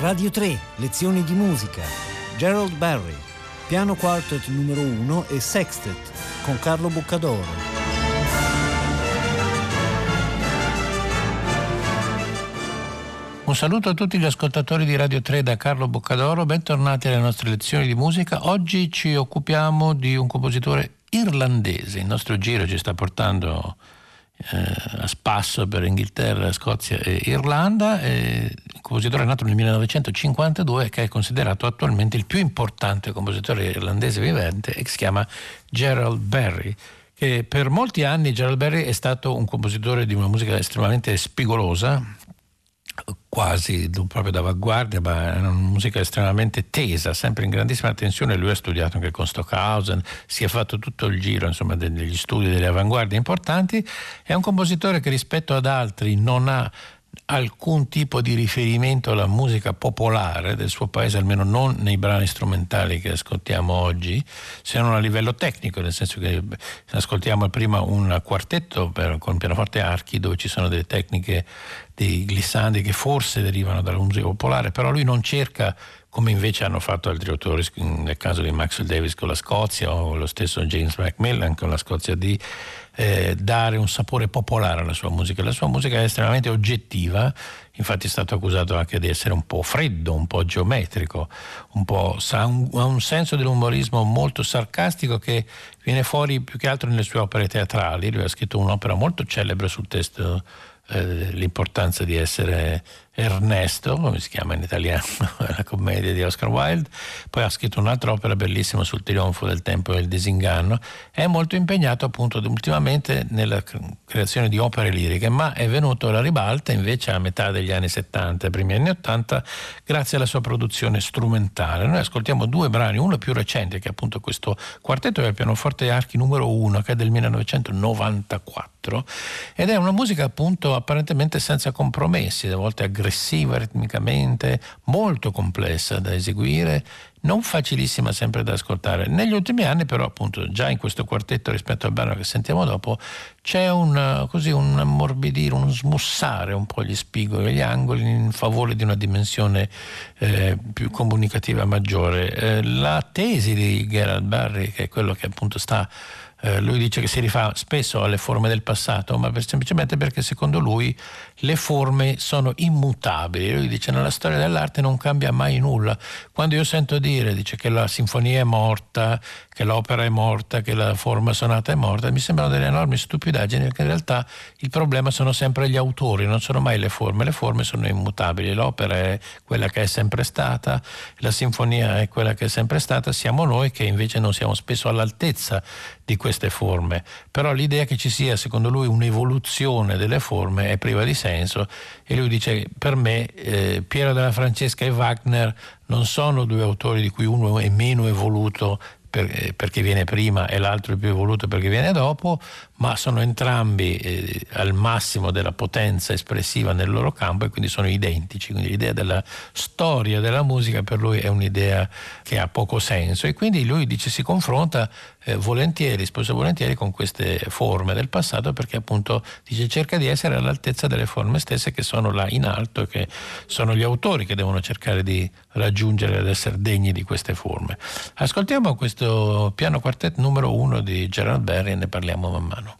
Radio 3, lezioni di musica. Gerald Barry, piano quartet numero 1 e sextet con Carlo Boccadoro. Un saluto a tutti gli ascoltatori di Radio 3 da Carlo Boccadoro, bentornati alle nostre lezioni di musica. Oggi ci occupiamo di un compositore irlandese. Il nostro giro ci sta portando a spasso per Inghilterra, Scozia e Irlanda. E il compositore è nato nel 1952 e che è considerato attualmente il più importante compositore irlandese vivente e che si chiama Gerald Barry. Che per molti anni Gerald Barry è stato un compositore di una musica estremamente spigolosa, quasi proprio d'avanguardia, ma è una musica estremamente tesa, sempre in grandissima attenzione. Lui ha studiato anche con Stockhausen, si è fatto tutto il giro insomma, degli studi delle avanguardie importanti. È un compositore che rispetto ad altri non ha alcun tipo di riferimento alla musica popolare del suo paese, almeno non nei brani strumentali che ascoltiamo oggi, se non a livello tecnico, nel senso che ascoltiamo prima un quartetto per, con pianoforte archi dove ci sono delle tecniche dei glissandi che forse derivano dalla musica popolare, però lui non cerca come invece hanno fatto altri autori, nel caso di Maxwell Davis con la Scozia o lo stesso James Macmillan con la Scozia di eh, dare un sapore popolare alla sua musica. La sua musica è estremamente oggettiva, infatti è stato accusato anche di essere un po' freddo, un po' geometrico, un po', ha, un, un senso dell'umorismo molto sarcastico che viene fuori più che altro nelle sue opere teatrali. Lui ha scritto un'opera molto celebre sul testo eh, l'importanza di essere Ernesto, come si chiama in italiano, la commedia di Oscar Wilde, poi ha scritto un'altra opera bellissima sul trionfo del tempo e il disinganno, è molto impegnato appunto ultimamente nella creazione di opere liriche, ma è venuto alla ribalta invece a metà degli anni 70 primi anni 80 grazie alla sua produzione strumentale. Noi ascoltiamo due brani, uno più recente che è appunto questo quartetto del pianoforte archi numero 1 che è del 1994 ed è una musica appunto apparentemente senza compromessi, a volte aggressiva ritmicamente, molto complessa da eseguire, non facilissima sempre da ascoltare. Negli ultimi anni però appunto già in questo quartetto rispetto al brano che sentiamo dopo c'è un, così, un ammorbidire, un smussare un po' gli spigoli, gli angoli in favore di una dimensione eh, più comunicativa maggiore. Eh, la tesi di Gerald Barry, che è quello che appunto sta eh, lui dice che si rifà spesso alle forme del passato, ma per, semplicemente perché secondo lui le forme sono immutabili. Lui dice nella storia dell'arte non cambia mai nulla. Quando io sento dire dice, che la sinfonia è morta, che l'opera è morta, che la forma sonata è morta, mi sembrano delle enormi stupidaggini perché in realtà il problema sono sempre gli autori, non sono mai le forme. Le forme sono immutabili, l'opera è quella che è sempre stata, la sinfonia è quella che è sempre stata, siamo noi che invece non siamo spesso all'altezza di queste forme, però l'idea che ci sia secondo lui un'evoluzione delle forme è priva di senso e lui dice per me eh, Piero della Francesca e Wagner non sono due autori di cui uno è meno evoluto per, eh, perché viene prima e l'altro è più evoluto perché viene dopo, ma sono entrambi eh, al massimo della potenza espressiva nel loro campo e quindi sono identici. Quindi l'idea della storia della musica per lui è un'idea che ha poco senso e quindi lui dice si confronta eh, volentieri, spesso volentieri con queste forme del passato perché appunto dice cerca di essere all'altezza delle forme stesse che sono là in alto e che sono gli autori che devono cercare di raggiungere ed essere degni di queste forme. Ascoltiamo questo piano quartet numero uno di Gerald Berry e ne parliamo man mano.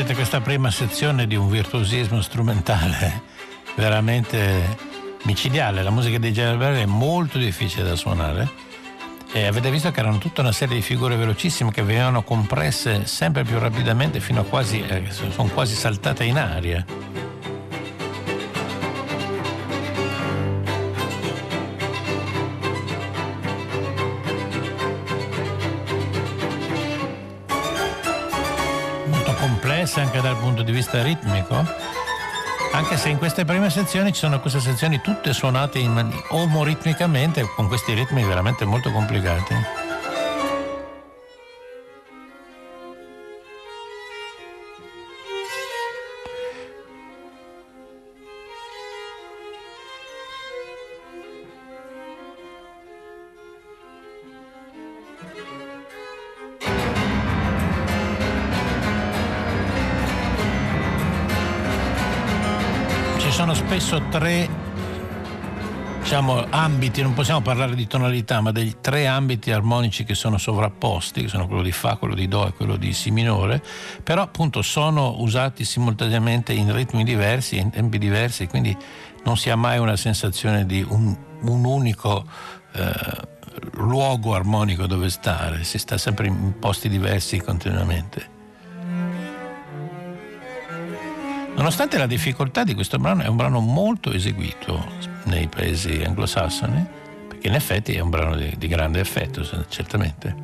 Vedete questa prima sezione di un virtuosismo strumentale veramente micidiale. La musica di Gerald Berry è molto difficile da suonare. E avete visto che erano tutta una serie di figure velocissime che venivano compresse sempre più rapidamente fino a quasi, eh, sono quasi saltate in aria. Complesse anche dal punto di vista ritmico, anche se in queste prime sezioni ci sono queste sezioni tutte suonate in, omoritmicamente con questi ritmi veramente molto complicati. Spesso tre diciamo, ambiti, non possiamo parlare di tonalità, ma dei tre ambiti armonici che sono sovrapposti, che sono quello di Fa, quello di Do e quello di Si minore, però appunto sono usati simultaneamente in ritmi diversi, in tempi diversi, quindi non si ha mai una sensazione di un, un unico eh, luogo armonico dove stare, si sta sempre in posti diversi continuamente. Nonostante la difficoltà di questo brano, è un brano molto eseguito nei paesi anglosassoni, perché in effetti è un brano di, di grande effetto, certamente.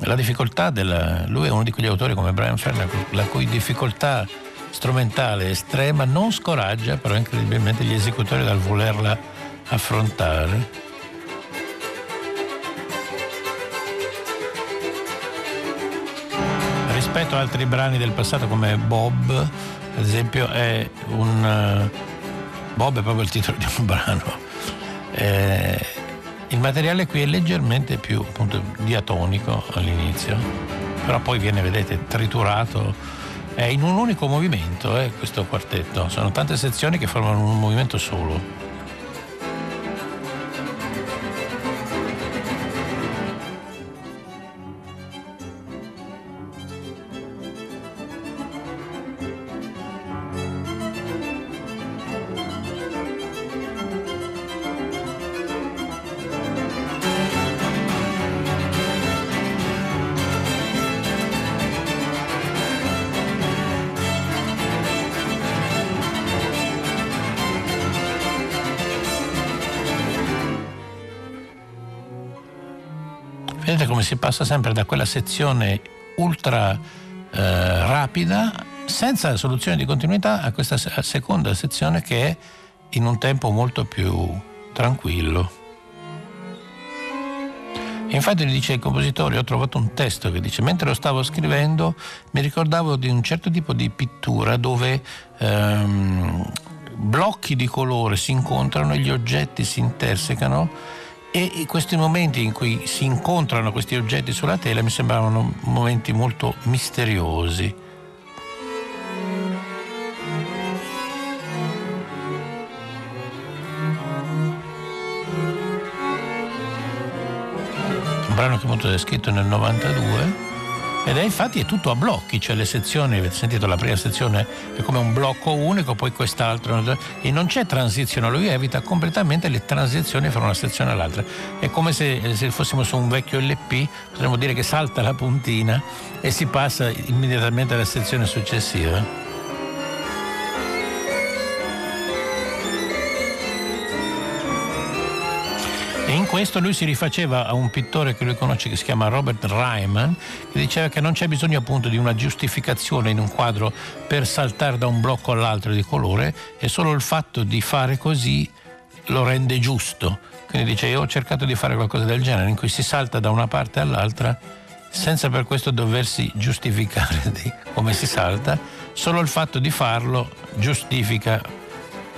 La difficoltà della, lui è uno di quegli autori come Brian Ferner, la cui difficoltà strumentale estrema non scoraggia però incredibilmente gli esecutori dal volerla affrontare. Rispetto ad altri brani del passato come Bob, ad esempio è un... Uh, Bob è proprio il titolo di un brano. Eh, il materiale qui è leggermente più appunto, diatonico all'inizio, però poi viene, vedete, triturato. È in un unico movimento eh, questo quartetto, sono tante sezioni che formano un movimento solo. Si passa sempre da quella sezione ultra eh, rapida, senza soluzione di continuità, a questa seconda sezione che è in un tempo molto più tranquillo. Infatti dice il compositore, ho trovato un testo che dice, mentre lo stavo scrivendo mi ricordavo di un certo tipo di pittura dove ehm, blocchi di colore si incontrano e gli oggetti si intersecano e questi momenti in cui si incontrano questi oggetti sulla tela mi sembravano momenti molto misteriosi. Un brano che appunto è scritto nel 92 ed è infatti è tutto a blocchi, cioè le sezioni, avete sentito la prima sezione è come un blocco unico, poi quest'altro, e non c'è transizione, lui evita completamente le transizioni fra una sezione all'altra. È come se, se fossimo su un vecchio LP, potremmo dire che salta la puntina e si passa immediatamente alla sezione successiva. In questo lui si rifaceva a un pittore che lui conosce che si chiama Robert Ryman, che diceva che non c'è bisogno appunto di una giustificazione in un quadro per saltare da un blocco all'altro di colore, è solo il fatto di fare così lo rende giusto. Quindi dice io ho cercato di fare qualcosa del genere in cui si salta da una parte all'altra senza per questo doversi giustificare di come si salta, solo il fatto di farlo giustifica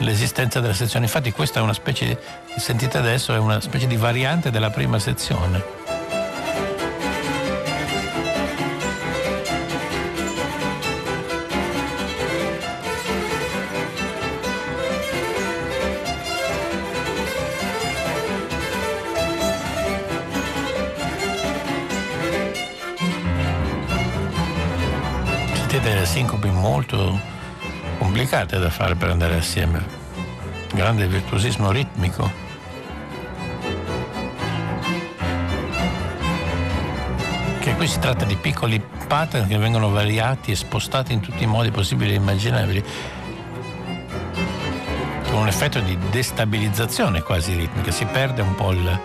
l'esistenza della sezione. Infatti questa è una specie, sentite adesso, è una specie di variante della prima sezione. Delle sincopi molto complicate da fare per andare assieme. Grande virtuosismo ritmico. Che qui si tratta di piccoli pattern che vengono variati e spostati in tutti i modi possibili e immaginabili con un effetto di destabilizzazione quasi ritmica, si perde un po' il,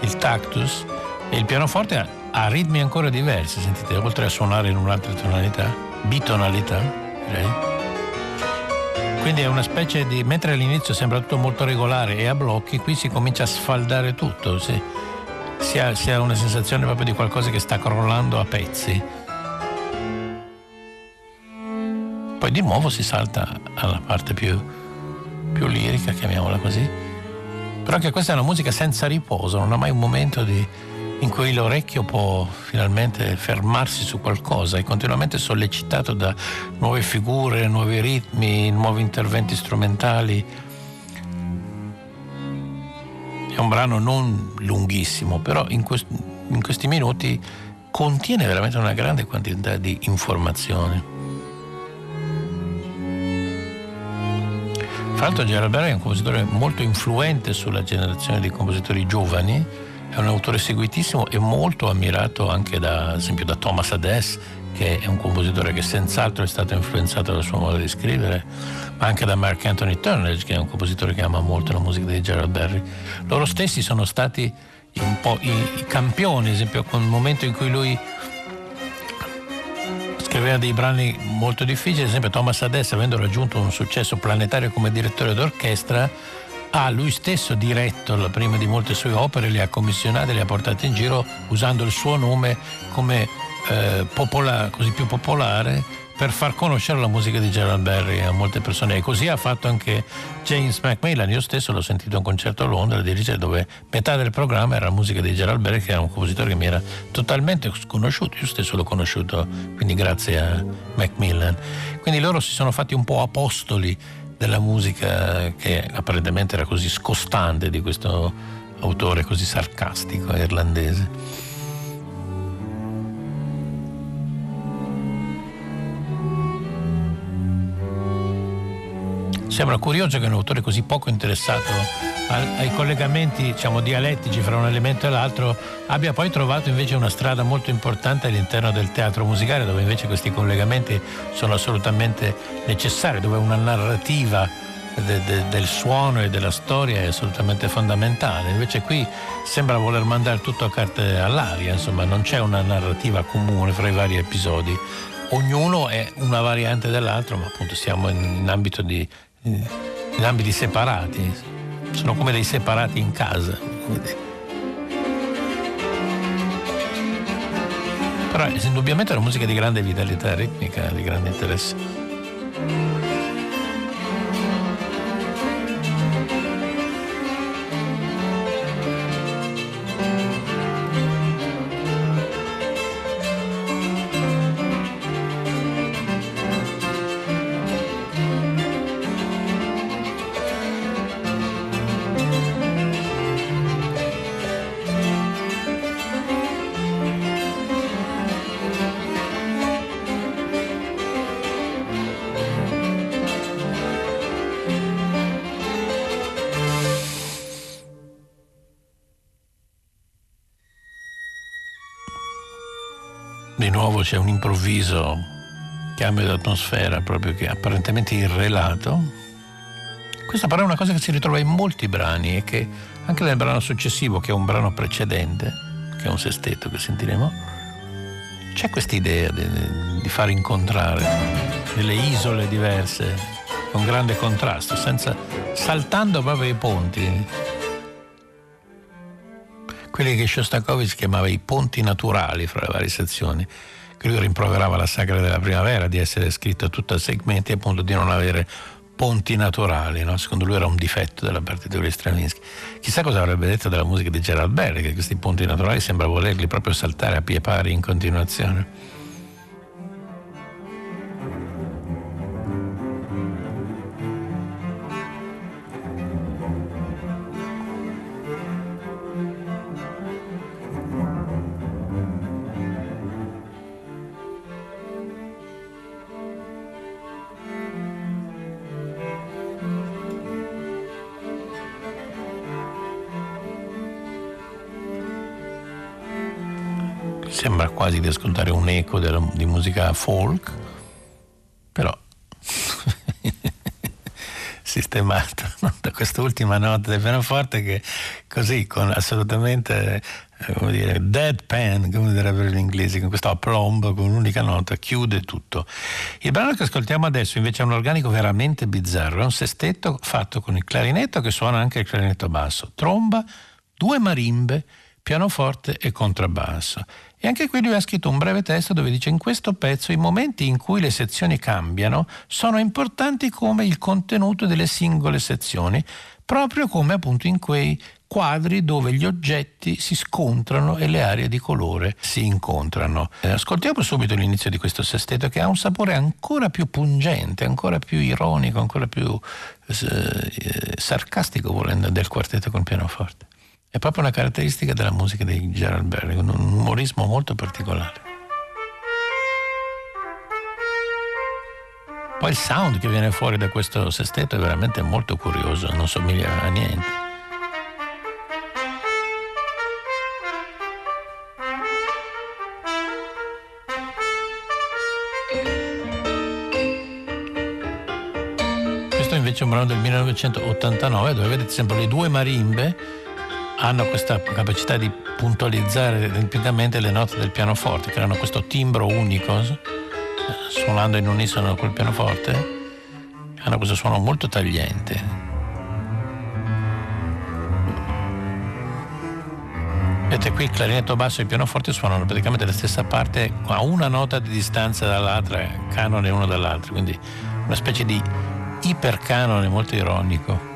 il tactus e il pianoforte ha, ha, ritmi ancora diversi, sentite, oltre a suonare in un'altra tonalità, bitonalità, direi. Quindi è una specie di, mentre all'inizio sembra tutto molto regolare e a blocchi, qui si comincia a sfaldare tutto, si, si, ha, si ha una sensazione proprio di qualcosa che sta crollando a pezzi. Poi di nuovo si salta alla parte più, più lirica, chiamiamola così. Però anche questa è una musica senza riposo, non ha mai un momento di, in cui l'orecchio può finalmente fermarsi su qualcosa, è continuamente sollecitato da nuove figure, nuovi ritmi, nuovi interventi strumentali. È un brano non lunghissimo, però in, quest- in questi minuti contiene veramente una grande quantità di informazioni. Fra l'altro Gerald Berry è un compositore molto influente sulla generazione di compositori giovani, è un autore seguitissimo e molto ammirato anche da, ad esempio da Thomas Adès, che è un compositore che senz'altro è stato influenzato dal suo modo di scrivere, ma anche da Mark Anthony Turner, che è un compositore che ama molto la musica di Gerald Berry. Loro stessi sono stati un po' i, i campioni, ad esempio, con il momento in cui lui scriveva dei brani molto difficili, ad esempio Thomas Adès avendo raggiunto un successo planetario come direttore d'orchestra ha lui stesso diretto la prima di molte sue opere, le ha commissionate, le ha portate in giro usando il suo nome come eh, popola, così più popolare per far conoscere la musica di Gerald Berry a molte persone. E così ha fatto anche James Macmillan io stesso l'ho sentito a un concerto a Londra a dirigere dove metà del programma era la musica di Gerald Berry che era un compositore che mi era totalmente sconosciuto. Io stesso l'ho conosciuto quindi grazie a Macmillan quindi loro si sono fatti un po' apostoli della musica che apparentemente era così scostante di questo autore così sarcastico irlandese Sembra curioso che un autore così poco interessato ai collegamenti diciamo, dialettici fra un elemento e l'altro abbia poi trovato invece una strada molto importante all'interno del teatro musicale dove invece questi collegamenti sono assolutamente necessari, dove una narrativa de, de, del suono e della storia è assolutamente fondamentale. Invece qui sembra voler mandare tutto a carte all'aria, insomma non c'è una narrativa comune fra i vari episodi. Ognuno è una variante dell'altro, ma appunto siamo in, in ambito di in ambiti separati, sono come dei separati in casa. Però indubbiamente è una musica di grande vitalità ritmica, di grande interesse. Di nuovo c'è un improvviso cambio d'atmosfera proprio che è apparentemente irrelato. Questa però è una cosa che si ritrova in molti brani e che anche nel brano successivo, che è un brano precedente, che è un sestetto che sentiremo, c'è questa idea di, di far incontrare delle isole diverse con grande contrasto, senza, saltando proprio i ponti quelli che Shostakovich chiamava i ponti naturali fra le varie sezioni, che lui rimproverava la sagra della primavera di essere scritta tutta a segmenti e appunto di non avere ponti naturali, no? secondo lui era un difetto della partitura di Stravinsky. Chissà cosa avrebbe detto della musica di Gerald Berry, che questi ponti naturali sembra volerli proprio saltare a pie pari in continuazione. Quasi di ascoltare un eco della, di musica folk, però sistemato no? da quest'ultima nota del pianoforte che così con assolutamente eh, come dire, deadpan, come direbbero gli inglesi, con questo aplomb, con un'unica nota, chiude tutto. Il brano che ascoltiamo adesso invece è un organico veramente bizzarro, è un sestetto fatto con il clarinetto che suona anche il clarinetto basso, tromba, due marimbe, pianoforte e contrabbasso. E anche qui lui ha scritto un breve testo dove dice in questo pezzo i momenti in cui le sezioni cambiano sono importanti come il contenuto delle singole sezioni, proprio come appunto in quei quadri dove gli oggetti si scontrano e le aree di colore si incontrano. Eh, ascoltiamo subito l'inizio di questo sestetto che ha un sapore ancora più pungente, ancora più ironico, ancora più eh, sarcastico volendo del quartetto con pianoforte. È proprio una caratteristica della musica di Gerald Berry, un umorismo molto particolare. Poi il sound che viene fuori da questo sestetto è veramente molto curioso, non somiglia a niente. Questo invece è un brano del 1989 dove vedete sempre le due marimbe hanno questa capacità di puntualizzare ritmicamente le note del pianoforte, che hanno questo timbro unico, eh, suonando in unisono col pianoforte, hanno questo suono molto tagliente. Vedete qui il clarinetto basso e il pianoforte suonano praticamente la stessa parte a una nota di distanza dall'altra, canone uno dall'altro, quindi una specie di ipercanone molto ironico.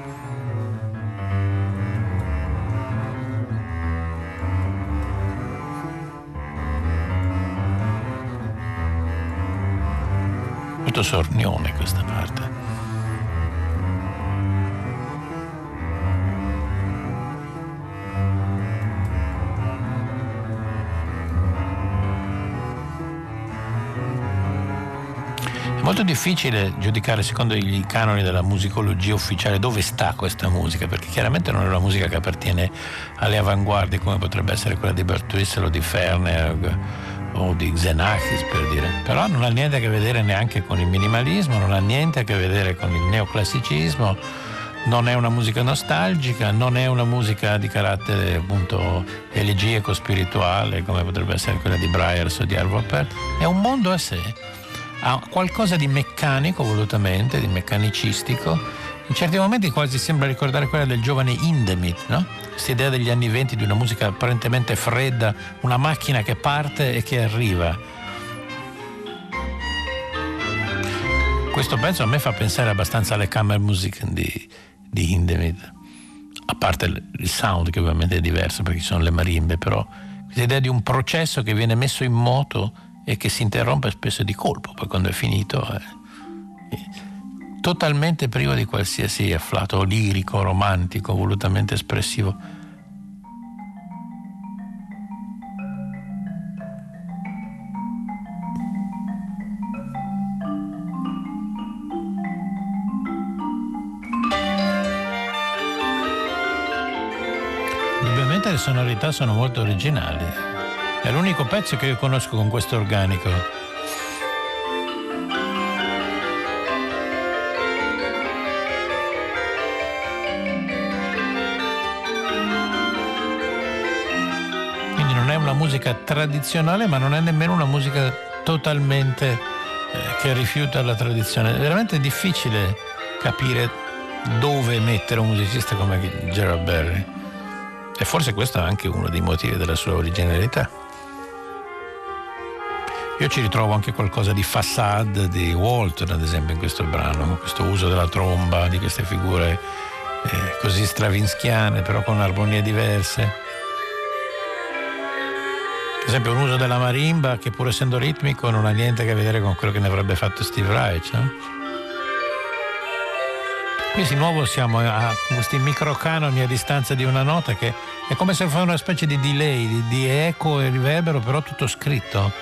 Molto sornione questa parte. È molto difficile giudicare secondo i canoni della musicologia ufficiale dove sta questa musica, perché chiaramente non è una musica che appartiene alle avanguardie come potrebbe essere quella di Bertuissel o di Ferner o di Xenakis per dire, però non ha niente a che vedere neanche con il minimalismo, non ha niente a che vedere con il neoclassicismo, non è una musica nostalgica, non è una musica di carattere appunto elegiaco spirituale come potrebbe essere quella di Bryars o di Arvo Pärt, è un mondo a sé, ha qualcosa di meccanico volutamente, di meccanicistico, in certi momenti quasi sembra ricordare quella del giovane Indemit, no? Questa idea degli anni venti di una musica apparentemente fredda, una macchina che parte e che arriva. Questo pezzo a me fa pensare abbastanza alle Kammermusik di, di Hindemith, a parte il sound che ovviamente è diverso perché ci sono le marimbe, però questa idea di un processo che viene messo in moto e che si interrompe spesso di colpo, poi quando è finito è totalmente privo di qualsiasi afflato lirico, romantico, volutamente espressivo. Indubbiamente le sonorità sono molto originali. È l'unico pezzo che io conosco con questo organico. Musica tradizionale, ma non è nemmeno una musica totalmente eh, che rifiuta la tradizione. È veramente difficile capire dove mettere un musicista come Gerald Berry. E forse questo è anche uno dei motivi della sua originalità. Io ci ritrovo anche qualcosa di facade di Walton, ad esempio, in questo brano, questo uso della tromba, di queste figure eh, così stravinschiane, però con armonie diverse. Per esempio un uso della marimba che pur essendo ritmico non ha niente a che vedere con quello che ne avrebbe fatto Steve Reich. No? Qui di nuovo siamo a questi microcanoni a distanza di una nota che è come se fosse una specie di delay, di, di eco e riverbero, però tutto scritto.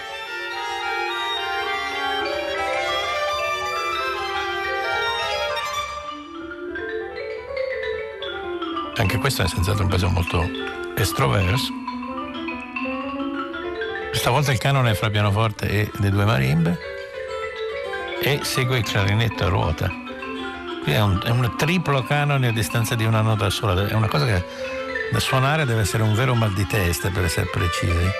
Anche questo è senz'altro un pezzo molto estroverso Questa volta il canone è fra pianoforte e le due marimbe e segue il clarinetto a ruota. Qui è un, è un triplo canone a distanza di una nota sola, è una cosa che da suonare deve essere un vero mal di testa per essere precisi.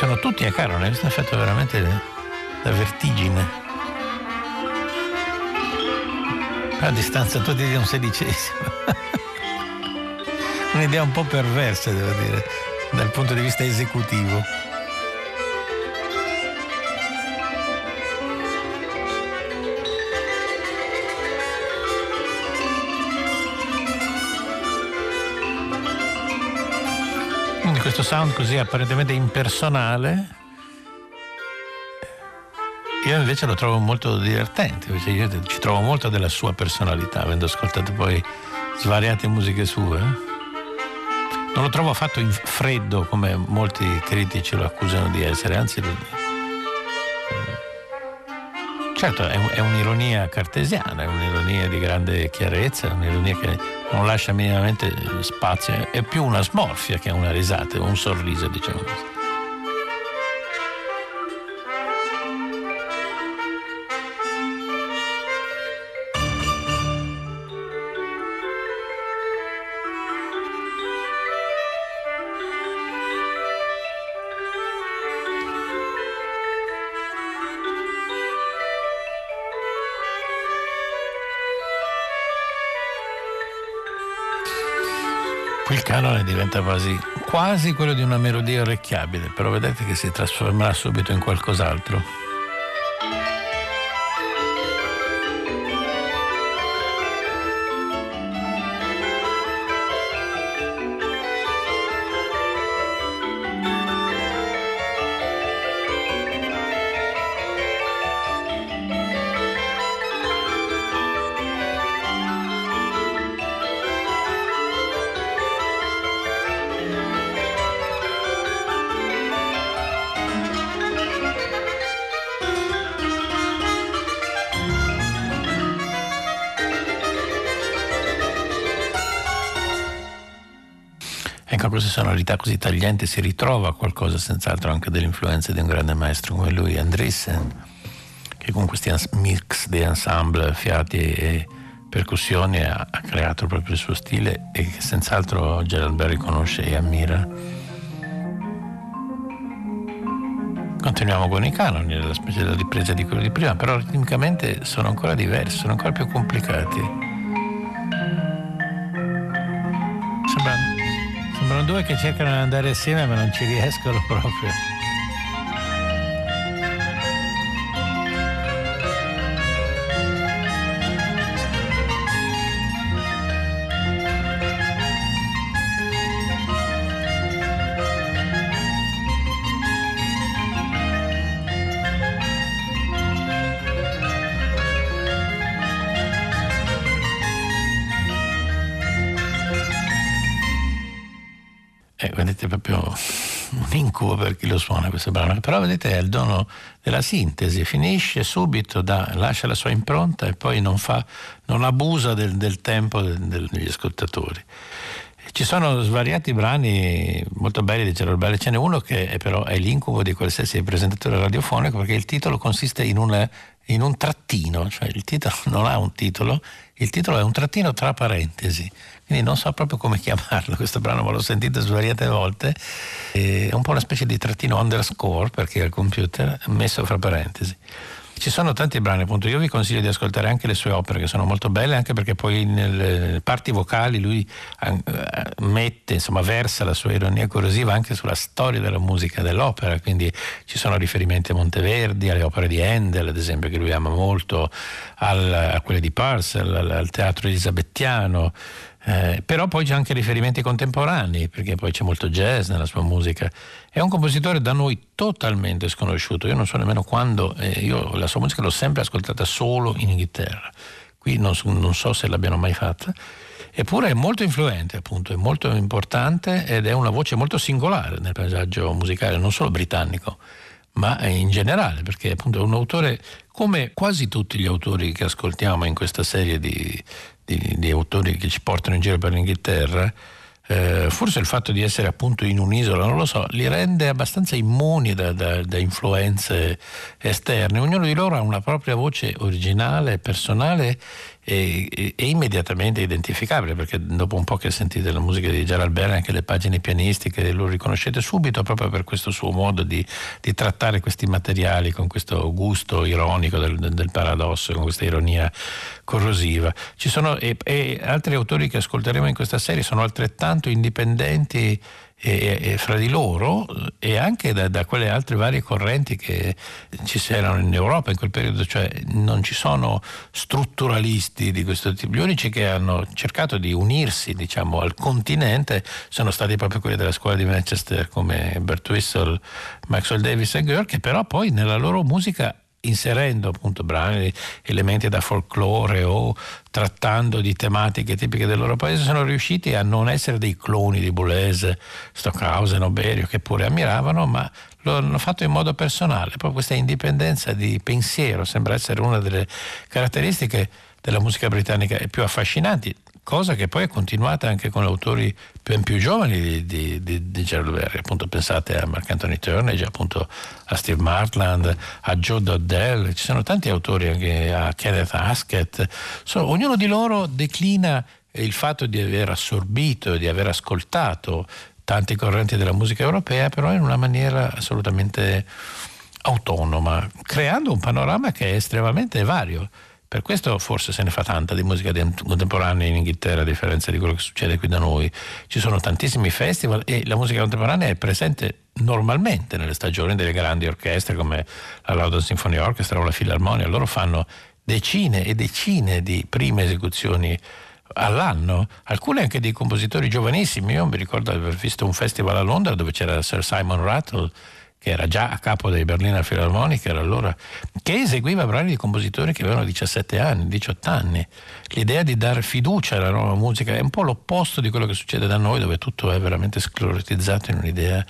Sono tutti a canone, questo è un effetto veramente da vertigine. A distanza tutti di un sedicesimo. Un'idea un po' perversa, devo dire, dal punto di vista esecutivo. Questo sound così apparentemente impersonale io invece lo trovo molto divertente, io ci trovo molto della sua personalità, avendo ascoltato poi svariate musiche sue. Non lo trovo affatto freddo come molti critici lo accusano di essere, anzi certo è, è, un'ironia cartesiana, è un'ironia di grande chiarezza, è un'ironia che non lascia minimamente spazio, è più una smorfia che una risata, un sorriso diciamo così. Il canone diventa quasi, quasi quello di una melodia orecchiabile, però vedete che si trasformerà subito in qualcos'altro. Questa sonorità così tagliente si ritrova qualcosa senz'altro anche dell'influenza di un grande maestro come lui, Andreessen, che con questi mix di ensemble, fiati e percussioni ha, ha creato proprio il suo stile e che senz'altro Gerald Berry conosce e ammira. Continuiamo con i canoni, la specie di ripresa di quello di prima, però ritmicamente sono ancora diversi, sono ancora più complicati. Due che cercano di andare assieme ma non ci riescono proprio. Vedete proprio un incubo per chi lo suona questo brano, però vedete è il dono della sintesi, finisce subito, da, lascia la sua impronta e poi non, fa, non abusa del, del tempo del, degli ascoltatori. Ci sono svariati brani molto belli di Gerard Belli, ce n'è uno che è però è l'incubo di qualsiasi presentatore radiofonico perché il titolo consiste in un, in un trattino, cioè il titolo non ha un titolo, il titolo è un trattino tra parentesi quindi non so proprio come chiamarlo questo brano, ma l'ho sentito svariate volte, è un po' una specie di trattino underscore perché è al computer messo fra parentesi. Ci sono tanti brani, appunto, io vi consiglio di ascoltare anche le sue opere che sono molto belle, anche perché poi nelle parti vocali lui eh, mette, insomma, versa la sua ironia corrosiva anche sulla storia della musica dell'opera, quindi ci sono riferimenti a Monteverdi, alle opere di Handel, ad esempio, che lui ama molto, al, a quelle di Purcell, al, al teatro elisabettiano, eh, però poi c'è anche riferimenti contemporanei, perché poi c'è molto jazz nella sua musica. È un compositore da noi totalmente sconosciuto. Io non so nemmeno quando, eh, io la sua musica l'ho sempre ascoltata solo in Inghilterra. Qui non, non so se l'abbiano mai fatta. Eppure è molto influente, appunto, è molto importante ed è una voce molto singolare nel paesaggio musicale, non solo britannico, ma in generale, perché appunto è un autore come quasi tutti gli autori che ascoltiamo in questa serie di, di, di autori che ci portano in giro per l'Inghilterra, eh, forse il fatto di essere appunto in un'isola, non lo so, li rende abbastanza immuni da, da, da, influenze esterne. Ognuno di loro ha una propria voce originale, personale e, e, immediatamente identificabile, perché dopo un po' che sentite la musica di Gerald Berne, anche le pagine pianistiche lo riconoscete subito proprio per questo suo modo di, di trattare questi materiali con questo gusto ironico del, del, paradosso, con questa ironia corrosiva. Ci sono e, e altri autori che ascolteremo in questa serie sono altrettanto indipendenti e, e fra di loro e anche da, da, quelle altre varie correnti che ci erano in Europa in quel periodo, cioè non ci sono strutturalisti di questo tipo. Gli unici che hanno cercato di unirsi diciamo, al continente sono stati proprio quelli della scuola di Manchester come Bert Whistle, Maxwell Davis e Girl, che però poi nella loro musica inserendo appunto brani, elementi da folklore o trattando di tematiche tipiche del loro paese, sono riusciti a non essere dei cloni di Boulez, Stockhausen o Berio che pure ammiravano, ma lo hanno fatto in modo personale. Proprio questa indipendenza di pensiero sembra essere una delle caratteristiche della musica britannica più affascinanti cosa che poi è continuata anche con autori ben più giovani di, di, di, di Gerald Berry. Appunto pensate a Mark Anthony Turnage, appunto a Steve Martland, a Joe Doddell, ci sono tanti autori anche a Kenneth Haskett. So, ognuno di loro declina il fatto di aver assorbito, di aver ascoltato tanti correnti della musica europea, però in una maniera assolutamente autonoma, creando un panorama che è estremamente vario. Per questo forse se ne fa tanta di musica contemporanea in Inghilterra, a differenza di quello che succede qui da noi. Ci sono tantissimi festival e la musica contemporanea è presente normalmente nelle stagioni delle grandi orchestre come la London Symphony Orchestra o la Filarmonia. Loro fanno decine e decine di prime esecuzioni all'anno, alcune anche dei compositori giovanissimi. Io mi ricordo di aver visto un festival a Londra dove c'era Sir Simon Rattle che era già a capo dei Berliner Philharmonic allora, che eseguiva brani di compositori che avevano 17 anni, 18 anni. L'idea di dare fiducia alla nuova musica è un po' l'opposto di quello che succede da noi, dove tutto è veramente sclerotizzato in un'idea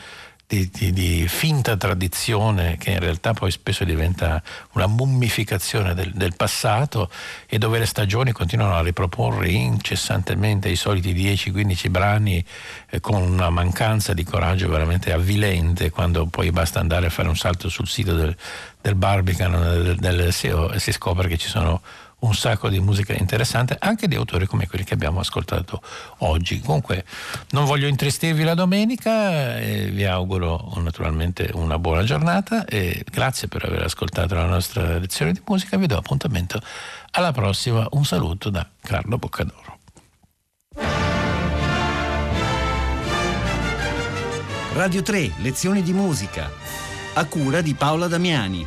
di, di, di, finta tradizione che in realtà poi spesso diventa una mummificazione del, del, passato e dove le stagioni continuano a riproporre incessantemente i soliti 10-15 brani eh, con una mancanza di coraggio veramente avvilente quando poi basta andare a fare un salto sul sito del, del Barbican del, del SEO e si scopre che ci sono un sacco di musica interessante, anche di autori come quelli che abbiamo ascoltato oggi. Comunque non voglio intristirvi la domenica, vi auguro naturalmente una buona giornata e grazie per aver ascoltato la nostra lezione di musica, vi do appuntamento alla prossima, un saluto da Carlo Boccadoro. Radio 3, lezioni di musica, a cura di Paola Damiani.